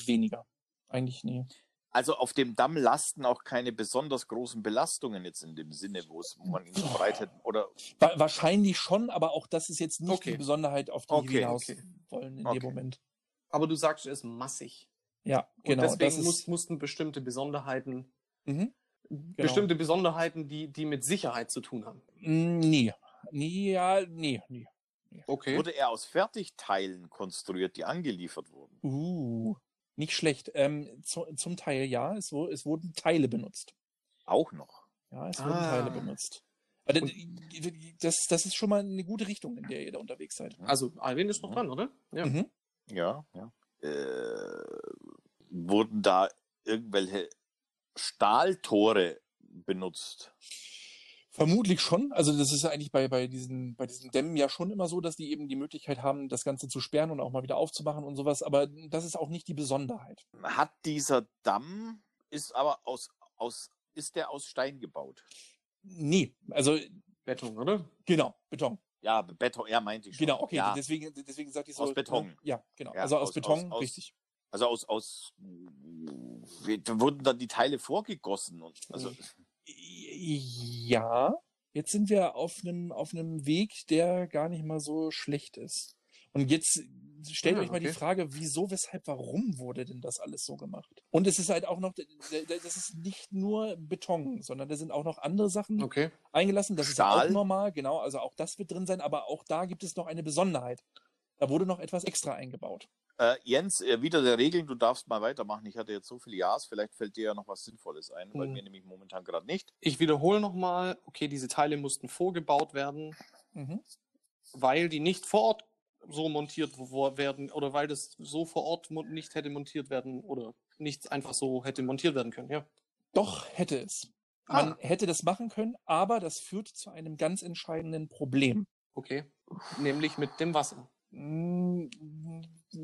weniger. Eigentlich nee. Also auf dem Damm lasten auch keine besonders großen Belastungen jetzt in dem Sinne, wo es wo man ihn hätte. Oder Wa wahrscheinlich schon, aber auch das ist jetzt nicht Okay. die Besonderheit, auf die Okay, wir hinaus okay. wollen in Okay. dem Moment. Aber du sagst, es ist massig. Ja, Und genau. deswegen das muss, ist, mussten bestimmte Besonderheiten, mhm. bestimmte Besonderheiten, die, die mit Sicherheit zu tun haben. Mm, Nee. Nee, ja, nee, nee. Okay. wurde er aus Fertigteilen konstruiert, die angeliefert wurden? Uh, nicht schlecht. Ähm, zu, zum Teil ja, es, es wurden Teile benutzt. Auch noch. Ja, es wurden Ah. Teile benutzt. Aber das, das, ist schon mal eine gute Richtung, in der ihr da unterwegs seid. Also, Alvin ist noch dran, oder? Ja. Mhm. Ja, ja. Äh, wurden da irgendwelche Stahltore benutzt? Vermutlich schon. Also das ist ja eigentlich bei, bei, diesen, bei diesen Dämmen ja schon immer so, dass die eben die Möglichkeit haben, das Ganze zu sperren und auch mal wieder aufzumachen und sowas. Aber das ist auch nicht die Besonderheit. Hat dieser Damm ist aber aus aus ist der aus Stein gebaut? Nee, also Beton, oder? genau, Beton. Ja, Beton, ja, meinte ich schon. Genau, okay, Ja, deswegen, deswegen sagte ich so. Aus Beton. ne? Ja, genau. Ja, also aus, aus- Beton, aus- richtig. also aus aus wurden dann die Teile vorgegossen und also Ja, jetzt sind wir auf einem auf einem Weg, der gar nicht mal so schlecht ist. Und jetzt stellt Ah, euch mal die okay. Frage, wieso, weshalb, warum wurde denn das alles so gemacht? Und es ist halt auch noch, das ist nicht nur Beton, sondern da sind auch noch andere Sachen Okay. eingelassen. Das ist ja auch Stahl? normal, genau. Also auch das wird drin sein, aber auch da gibt es noch eine Besonderheit. Da wurde noch etwas extra eingebaut. Äh, Jens, äh, wieder der Regeln, du darfst mal weitermachen. Ich hatte jetzt so viele Ja's, vielleicht fällt dir ja noch was Sinnvolles ein, weil Mhm. mir nämlich momentan gerade nicht. Ich wiederhole nochmal, okay, diese Teile mussten vorgebaut werden, Mhm. weil die nicht vor Ort so montiert werden oder weil das so vor Ort nicht hätte montiert werden oder nicht einfach so hätte montiert werden können, ja. Doch hätte es. Ah. Man hätte das machen können, aber das führt zu einem ganz entscheidenden Problem. Okay. Nämlich mit dem Wasser. Mm,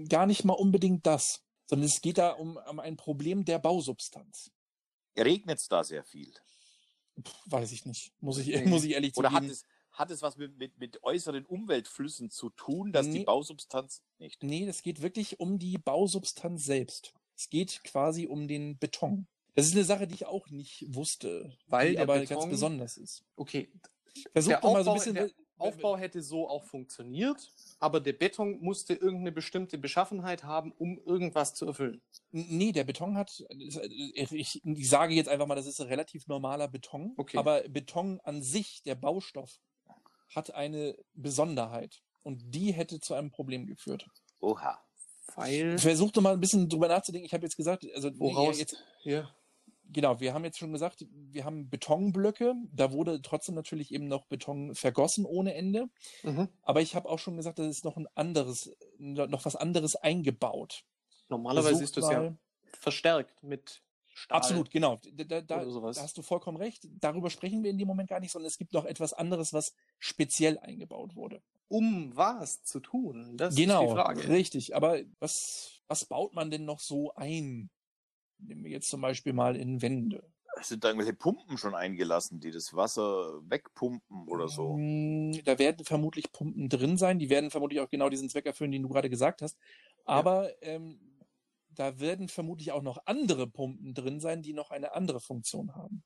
Gar nicht mal unbedingt das, sondern es geht da um, um ein Problem der Bausubstanz. Regnet es da sehr viel? Puh, weiß ich nicht. Muss ich, Nee. muss ich ehrlich Oder hat zugeben. es, hat es was mit, mit, mit äußeren Umweltflüssen zu tun, dass die Nee. Bausubstanz nicht? Nee, es geht wirklich um die Bausubstanz selbst. Es geht quasi um den Beton. Das ist eine Sache, die ich auch nicht wusste, Weil die der aber Beton- ganz besonders ist. Okay. Versucht mal so ein bisschen. der Aufbau hätte so auch funktioniert, aber der Beton musste irgendeine bestimmte Beschaffenheit haben, um irgendwas zu erfüllen. Nee, der Beton hat, ich, ich, ich sage jetzt einfach mal, das ist ein relativ normaler Beton, Okay. aber Beton an sich, der Baustoff, hat eine Besonderheit und die hätte zu einem Problem geführt. Oha. Weil. Versuch doch mal ein bisschen drüber nachzudenken. Ich habe jetzt gesagt, also Woraus? jetzt, Ja. Genau, wir haben jetzt schon gesagt, wir haben Betonblöcke, da wurde trotzdem natürlich eben noch Beton vergossen ohne Ende, Mhm. aber ich habe auch schon gesagt, da ist noch ein anderes, noch was anderes eingebaut. Normalerweise Versucht ist das ja mal- verstärkt mit Stahl. Absolut, genau. Da, da, da, hast du vollkommen recht. Darüber sprechen wir in dem Moment gar nicht, sondern es gibt noch etwas anderes, was speziell eingebaut wurde. Um was zu tun? Das genau, ist die Frage. richtig. Aber was, was baut man denn noch so ein? Nehmen wir jetzt zum Beispiel mal in Wände. Sind da irgendwelche Pumpen schon eingelassen, die das Wasser wegpumpen oder so? Mm, Da werden vermutlich Pumpen drin sein. Die werden vermutlich auch genau diesen Zweck erfüllen, den du gerade gesagt hast. Aber ähm, da werden vermutlich auch noch andere Pumpen drin sein, die noch eine andere Funktion haben.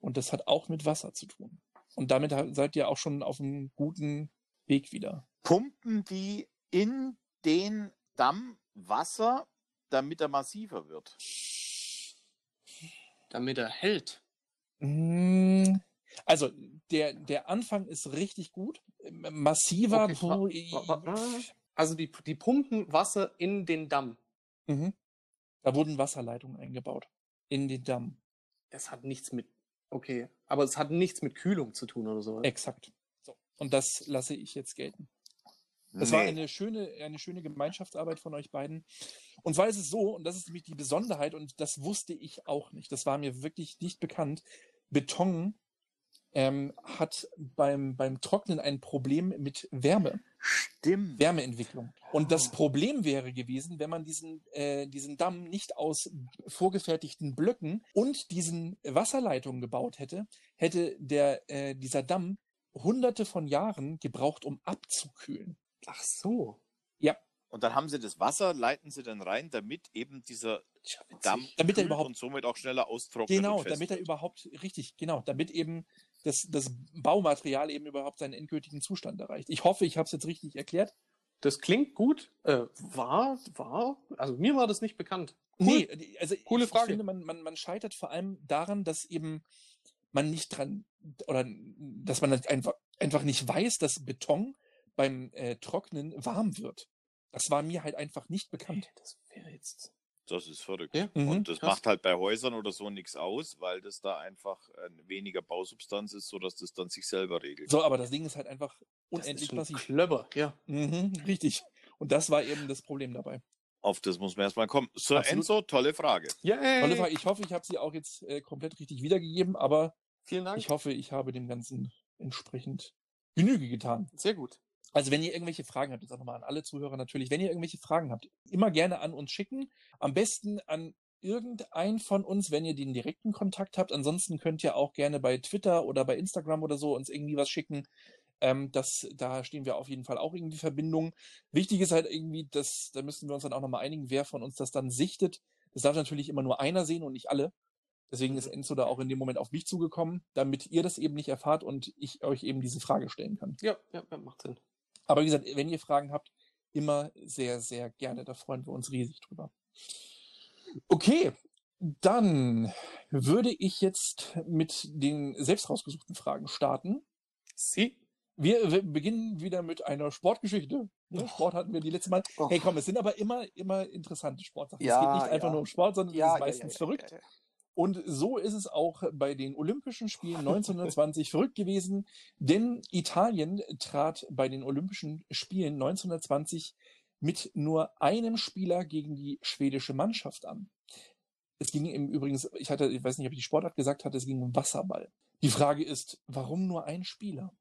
Und das hat auch mit Wasser zu tun. Und damit seid ihr auch schon auf einem guten Weg wieder. Pumpen die in den Damm Wasser, damit er massiver wird? Damit er hält. Mm, Also, der, der Anfang ist richtig gut. Massiver. Okay, wa- puh, wa- wa- Also die, die pumpen Wasser in den Damm. Mhm. Da wurden Wasserleitungen eingebaut. In den Damm. Das hat nichts mit. Okay, aber es hat nichts mit Kühlung zu tun oder so. Exakt. So. Und das lasse ich jetzt gelten. Das war Nee. eine schöne, eine schöne Gemeinschaftsarbeit von euch beiden. Und ist es so, und das ist nämlich die Besonderheit, und das wusste ich auch nicht, das war mir wirklich nicht bekannt. Beton ähm, hat beim, beim Trocknen ein Problem mit Wärme, Stimmt. Wärmeentwicklung. Und das Problem wäre gewesen, wenn man diesen, äh, diesen Damm nicht aus vorgefertigten Blöcken und diesen Wasserleitungen gebaut hätte, hätte der, äh, dieser Damm hunderte von Jahren gebraucht, um abzukühlen. Ach so. Und dann haben sie das Wasser, leiten sie dann rein, damit eben dieser. Damm Damit er überhaupt- und somit auch schneller austrocknet. Genau, damit er überhaupt, richtig, genau, damit eben das, das Baumaterial eben überhaupt seinen endgültigen Zustand erreicht. Ich hoffe, ich habe es jetzt richtig erklärt. Das klingt gut. Äh, war, war, also mir war das nicht bekannt. Cool. Nee, also Coole ich, Frage. ich finde, man, man, man scheitert vor allem daran, dass eben man nicht dran oder dass man einfach, einfach nicht weiß, dass Beton beim äh, Trocknen warm wird. Das war mir halt einfach nicht bekannt. Das wäre jetzt. Das ist verrückt. Ja. Mhm, und das krass. macht halt bei Häusern oder so nichts aus, weil das da einfach äh, weniger Bausubstanz ist, sodass das dann sich selber regelt. So, aber das Ding ist halt einfach Das unendlich ist ein massiv. Klöpper, ja. Mhm, richtig. Und das war eben das Problem dabei. Auf das muss man erstmal kommen. Sir Absolut. Enzo, tolle Frage. Yay. Tolle Frage. Ich hoffe, ich habe sie auch jetzt äh, komplett richtig wiedergegeben, aber Vielen Dank. ich hoffe, ich habe dem Ganzen entsprechend Genüge getan. Sehr gut. Also wenn ihr irgendwelche Fragen habt, jetzt auch nochmal an alle Zuhörer natürlich, wenn ihr irgendwelche Fragen habt, immer gerne an uns schicken. Am besten an irgendein von uns, wenn ihr den direkten Kontakt habt. Ansonsten könnt ihr auch gerne bei Twitter oder bei Instagram oder so uns irgendwie was schicken. Ähm, das, da stehen wir auf jeden Fall auch irgendwie in Verbindung. Wichtig ist halt irgendwie, dass, da müssen wir uns dann auch nochmal einigen, wer von uns das dann sichtet. Das darf natürlich immer nur einer sehen und nicht alle. Deswegen ist Enzo da auch in dem Moment auf mich zugekommen, damit ihr das eben nicht erfahrt und ich euch eben diese Frage stellen kann. Ja, ja, macht Sinn. Aber wie gesagt, wenn ihr Fragen habt, immer sehr, sehr gerne. Da freuen wir uns riesig drüber. Okay, dann würde ich jetzt mit den selbst rausgesuchten Fragen starten. Sie? Wir, wir beginnen wieder mit einer Sportgeschichte. Ne, Sport hatten wir die letzte Mal. Oh. Hey, komm, es sind aber immer, immer interessante Sportsachen. es Ja, geht nicht einfach ja. nur um Sport, sondern es ist meistens verrückt. Und so ist es auch bei den Olympischen Spielen 1920 verrückt gewesen, denn Italien trat bei den Olympischen Spielen 1920 mit nur einem Spieler gegen die schwedische Mannschaft an. Es ging im Übrigen, ich hatte, ich weiß nicht, ob ich die Sportart gesagt hatte, es ging um Wasserball. Die Frage ist, warum nur ein Spieler?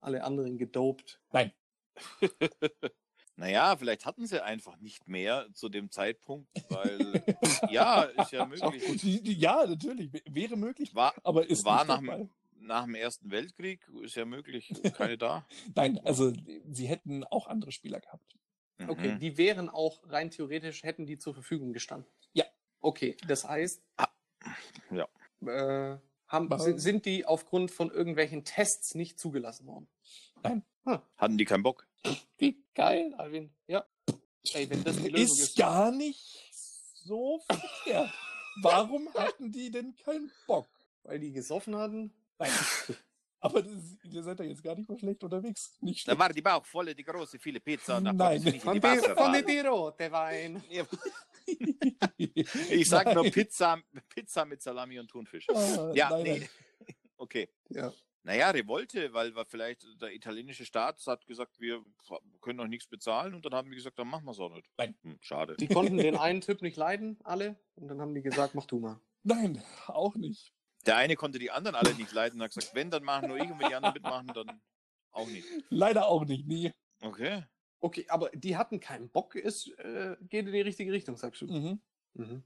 Alle anderen gedopt. Nein, Naja, vielleicht hatten sie einfach nicht mehr zu dem Zeitpunkt, weil ja, ist ja möglich. Ja, natürlich, wäre möglich, War, aber ist war nach, dem- nach dem Ersten Weltkrieg, ist ja möglich, keine da. Nein, also sie hätten auch andere Spieler gehabt. Okay, Mhm. die wären auch rein theoretisch, hätten die zur Verfügung gestanden. Ja. Okay, das heißt. Ah, ja. Äh, haben, sind, die aufgrund von irgendwelchen Tests nicht zugelassen worden? Hatten die keinen Bock? Wie geil, Alvin. Ja. Ey, wenn das die Lösung ist ist. gar nicht so verkehrt. Warum hatten die denn keinen Bock? Weil die gesoffen hatten. Nein. Aber das, ihr seid da jetzt gar nicht so schlecht unterwegs. Nicht Da schlecht. war die Bauchvolle, die große, viele Pizza. Und da Nein. Von die von fahren. der rote Wein. Ich sag nur Nein. Pizza, Pizza mit Salami und Thunfisch. Ah, Ja, nein, nee. nein. Okay. Ja. Naja, Revolte, weil wir vielleicht der italienische Staat hat gesagt, wir können noch nichts bezahlen und dann haben die gesagt, dann machen wir es auch nicht. Nein. Hm, schade. Die konnten den einen Typ nicht leiden, alle. Und dann haben die gesagt, mach du mal. Nein, auch nicht. Der eine konnte die anderen alle nicht leiden und hat gesagt, wenn, dann machen nur ich und wenn die anderen mitmachen, dann auch nicht. Leider auch nicht, nie. Okay. Okay, aber die hatten keinen Bock, es äh, geht in die richtige Richtung, sagst du. Mhm. Mhm.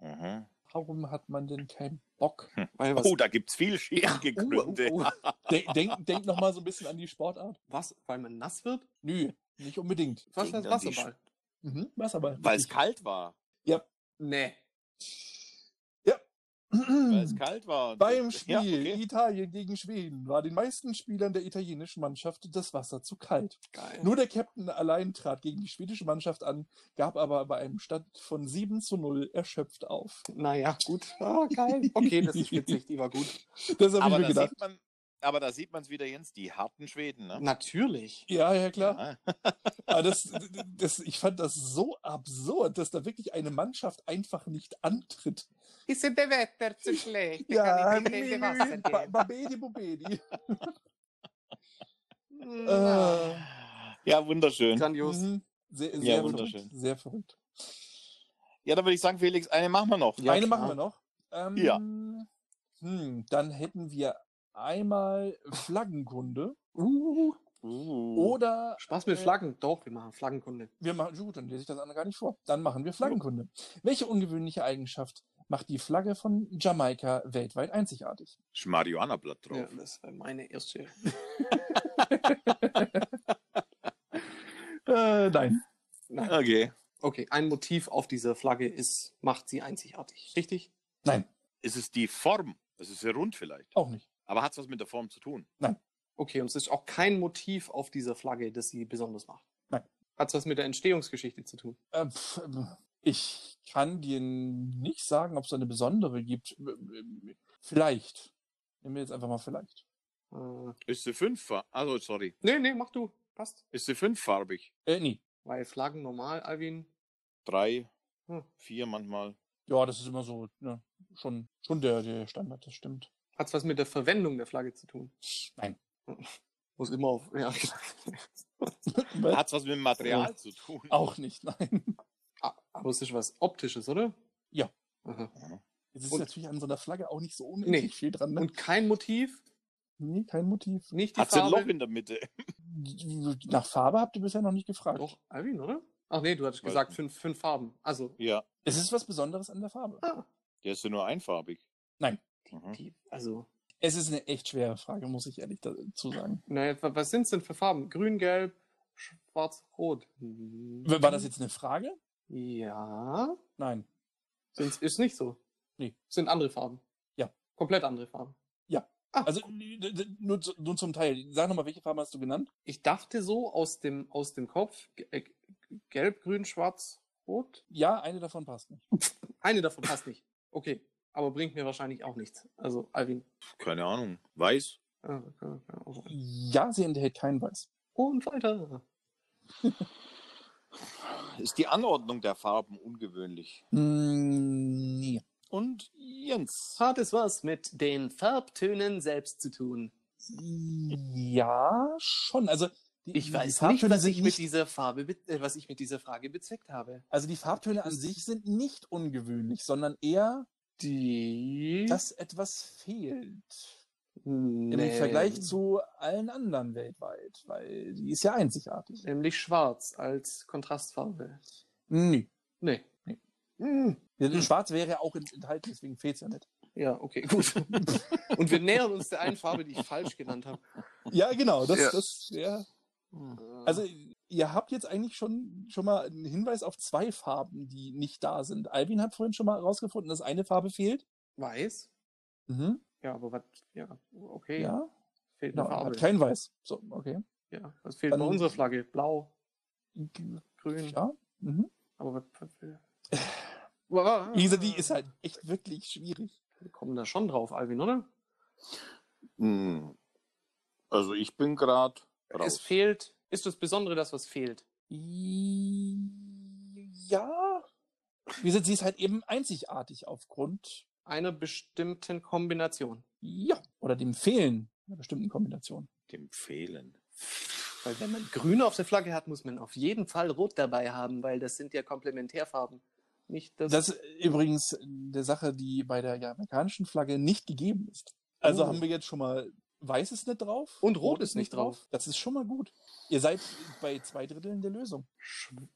Mhm. Warum hat man denn keinen Bock? Weil was, Oh, da gibt's vielschichtige Oh, Gründe. oh, oh. De denk denk noch mal so ein bisschen an die Sportart. was? Weil man nass wird? Nö, nicht unbedingt. Was heißt Wasserball? Mhm. Wasserball. Weil es kalt war. Nee. Weil es kalt war. Beim Spiel Ja, okay. Italien gegen Schweden war den meisten Spielern der italienischen Mannschaft das Wasser zu kalt. Geil. Nur der Captain allein trat gegen die schwedische Mannschaft an, gab aber bei einem Stand von 7 zu 0 erschöpft auf. Naja, gut. Ah, geil. Okay, das ist witzig, die war gut. Das habe ich mir da, gedacht. sieht man, aber da sieht man es wieder, Jens, die harten Schweden. Ne? Natürlich. Ja, ja, klar. Ja. Aber das, das, ich fand das so absurd, dass da wirklich eine Mannschaft einfach nicht antritt. Ist der Wetter zu schlecht? Ja, Ba- Babedi Bobedi. Äh, ja, wunderschön. Grandios. mhm. Sehr, sehr Ja, verrückt. wunderschön. Sehr verrückt. Ja, dann würde ich sagen, Felix, eine machen wir noch. Ja, Eine klar. machen wir noch. Ähm, Ja. Hm, dann hätten wir einmal Flaggenkunde Uh, Uh. oder Spaß mit äh, Flaggen. Doch, wir machen Flaggenkunde. Wir machen, gut, dann lese ich das andere gar nicht vor. Dann machen wir Flaggenkunde. Welche ungewöhnliche Eigenschaft macht die Flagge von Jamaika weltweit einzigartig? Ist Marihuana-Blatt drauf. Ja, das war meine erste. Äh, nein. Nein. Okay. Okay, ein Motiv auf dieser Flagge ist, macht sie einzigartig. Richtig? Nein, Ist es die Form? Es ist ja rund vielleicht. auch nicht. Aber hat es was mit der Form zu tun? Okay, und es ist auch kein Motiv auf dieser Flagge, das sie besonders macht. Nein. Hat es was mit der Entstehungsgeschichte zu tun? Äh, pf, äh, ich kann dir nicht sagen, ob es eine besondere gibt. Vielleicht. Nehmen wir jetzt einfach mal vielleicht. Äh, Ist sie fünffarbig? Also, sorry. nee, nee, mach du. Passt. Ist sie fünffarbig? Äh, nee. Weil Flaggen normal, Alvin. Drei, Hm. vier manchmal. Ja, das ist immer so, ne, schon, schon der, der Standard, das stimmt. Hat es was mit der Verwendung der Flagge zu tun? Nein. Muss immer auf. Ja, Hat es was mit dem Material zu tun? Auch nicht, nein. Ah, aber es ist was Optisches, oder? Ja. Aha. Jetzt ist Und- natürlich an so einer Flagge auch nicht so unendlich Nee. viel dran. Ne? Und kein Motiv? nee, kein Motiv. Nicht die Hat sie ein? Loch in der Mitte? Nach Farbe habt ihr bisher noch nicht gefragt. Doch, Alvin, oder? Ach nee, du hattest Weiß gesagt nicht. fünf, fünf Farben. Also, Ja. Es ist was Besonderes an der Farbe. ah, Der ist ja nur einfarbig. Nein. Mhm. die, also, Es ist eine echt schwere Frage, muss ich ehrlich dazu sagen. naja, wa- was sind es denn für Farben? Grün, Gelb, Schwarz, Rot. War das jetzt eine Frage? Ja. Nein. Sind's, ist nicht so. Nee. Sind andere Farben. Ja. Komplett andere Farben. Ja. Ah, Also nur, nur zum Teil. Sag nochmal, welche Farbe hast du genannt? ich dachte so aus dem, aus dem Kopf, äh, Gelb, Grün, Schwarz, Rot. Ja, eine davon passt nicht. Eine davon passt nicht. Okay. Aber bringt mir wahrscheinlich auch nichts. Also, Alvin. Keine Ahnung. Weiß? Ja, sie enthält kein Weiß. Und weiter. Ist die Anordnung der Farben ungewöhnlich? Mm, nee. Und Jens. Hat es was mit den Farbtönen selbst zu tun? Ja, schon. Also die, Ich die weiß nicht, was ich, mit dieser Farbe, be- äh, was ich mit dieser Frage bezweckt habe. also die Farbtöne an sich sind nicht ungewöhnlich, sondern eher, Die. dass etwas fehlt. nee. Im Vergleich zu allen anderen weltweit, weil die ist ja einzigartig. Nämlich schwarz als Kontrastfarbe. Nee. Nee. Nee. Hm. Ja, Schwarz wäre ja auch enthalten, deswegen fehlt es ja nicht. Ja, okay, gut. Und wir nähern uns der einen Farbe, die ich falsch genannt habe. Ja, genau. Das, Ja. das, ja. Hm. Also, ihr habt jetzt eigentlich schon, schon mal einen Hinweis auf zwei Farben, die nicht da sind. Alvin hat vorhin schon mal herausgefunden, dass eine Farbe fehlt. weiß. Mhm. Ja, aber was? Ja, okay. Ja, Fehlt eine Farbe. hat kein Weiß. So, okay. Ja, was fehlt Dann- bei unserer Flagge? Blau, grün. Ja. Mhm. Aber was, Wie gesagt, die ist halt echt wirklich schwierig. Wir kommen da schon drauf, Alvin, oder? Hm. Also ich bin gerade Es fehlt. Ist das Besondere, dass was fehlt? Ja. Wie gesagt, sie ist halt eben einzigartig aufgrund, Einer bestimmten Kombination. ja, oder dem Fehlen einer bestimmten Kombination. Dem Fehlen. Weil wenn man grün auf der Flagge hat, muss man auf jeden Fall rot dabei haben, weil das sind ja Komplementärfarben. Nicht das. Das ist übrigens eine Sache, die bei der jamaikanischen Flagge nicht gegeben ist. Also Oh. haben wir jetzt schon mal weiß ist nicht drauf. Und rot ist nicht drauf. Das ist schon mal gut. Ihr seid bei zwei Dritteln der Lösung.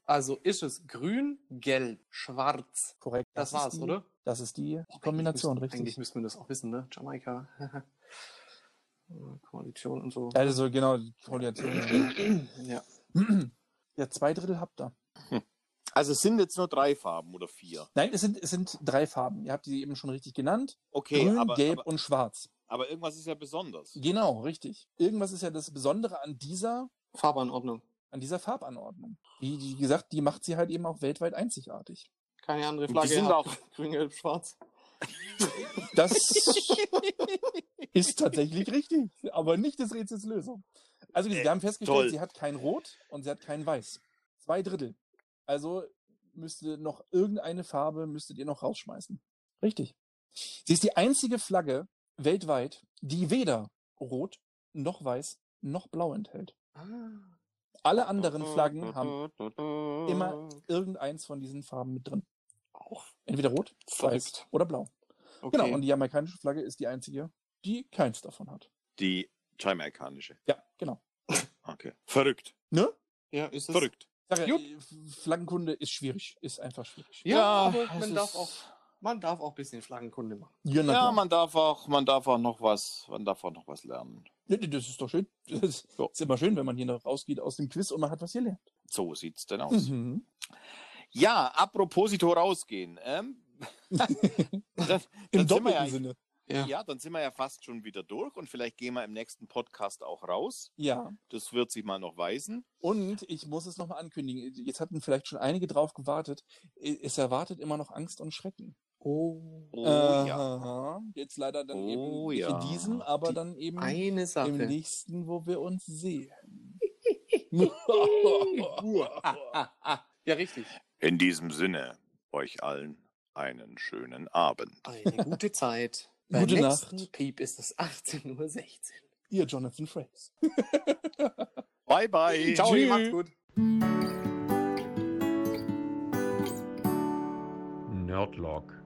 Also ist es grün, gelb, schwarz. Korrekt. Das, ist war's, die, oder? Das ist die Boah, Kombination, eigentlich müssten, richtig. Eigentlich müssten wir das auch wissen, ne? Jamaika. Koalition und so. Also genau, die Koordination. Ja. ja, zwei Drittel habt ihr. Also es sind jetzt nur drei Farben oder vier. Nein, es sind, es sind drei Farben. Ihr habt die eben schon richtig genannt. Okay, Grün, aber, Gelb aber, und Schwarz. Aber irgendwas ist ja besonders. Genau, richtig. Irgendwas ist ja das Besondere an dieser, Farbanordnung. an dieser Farbanordnung. Wie, wie gesagt, die macht sie halt eben auch weltweit einzigartig. Keine andere Und die Flagge. sind hat auch- grün, gelb, schwarz. Das ist tatsächlich richtig, aber nicht des Rätsels Lösung. Also wir Äh, haben festgestellt, toll. sie hat kein Rot und sie hat kein Weiß. Zwei Drittel. Also müsste noch irgendeine Farbe müsstet ihr noch rausschmeißen. Richtig. Sie ist die einzige Flagge weltweit, die weder Rot noch Weiß noch Blau enthält. Ah. Alle anderen Flaggen haben immer irgendeins von diesen Farben mit drin. auch. Entweder Rot, Weiß oder Blau. Okay. Genau, und die jamaikanische Flagge ist die einzige, die keins davon hat. Die jamaikanische. Ja, genau. Okay. Verrückt. Ne? ja, ist es. Verrückt. Sag ja, Jupp. äh, Flaggenkunde ist schwierig, ist einfach schwierig. Ja, Ja, aber man darf auch, man darf auch ein bisschen Flaggenkunde machen. Ja, Ja, man darf auch, man darf auch noch was, man darf auch noch was lernen. Ja, das ist doch schön. Das Ja. ist immer schön, wenn man hier noch rausgeht aus dem Quiz und man hat was gelernt. So sieht's denn aus. Mhm. Ja, apropos rausgehen. Ähm, dann, Im doppelten ja, Sinne. ja, dann sind wir ja fast schon wieder durch und vielleicht gehen wir im nächsten Podcast auch raus. Ja. Das wird sich mal noch weisen. Und ich muss es nochmal ankündigen. Jetzt hatten vielleicht schon einige drauf gewartet. Es erwartet immer noch Angst und Schrecken. Oh. Oh Aha. ja. Jetzt leider dann Oh eben nicht ja. in diesem, aber Die dann eben Eine Sache. im nächsten, wo wir uns sehen. ja, richtig. In diesem Sinne, euch allen einen schönen Abend. Eine gute Zeit. Beim Gute nächsten Nacht. Piep ist es 18.16 Uhr. Ihr Jonathan Frakes. Bye, bye. Ciao, Tschüss. macht's gut. Nerdlog.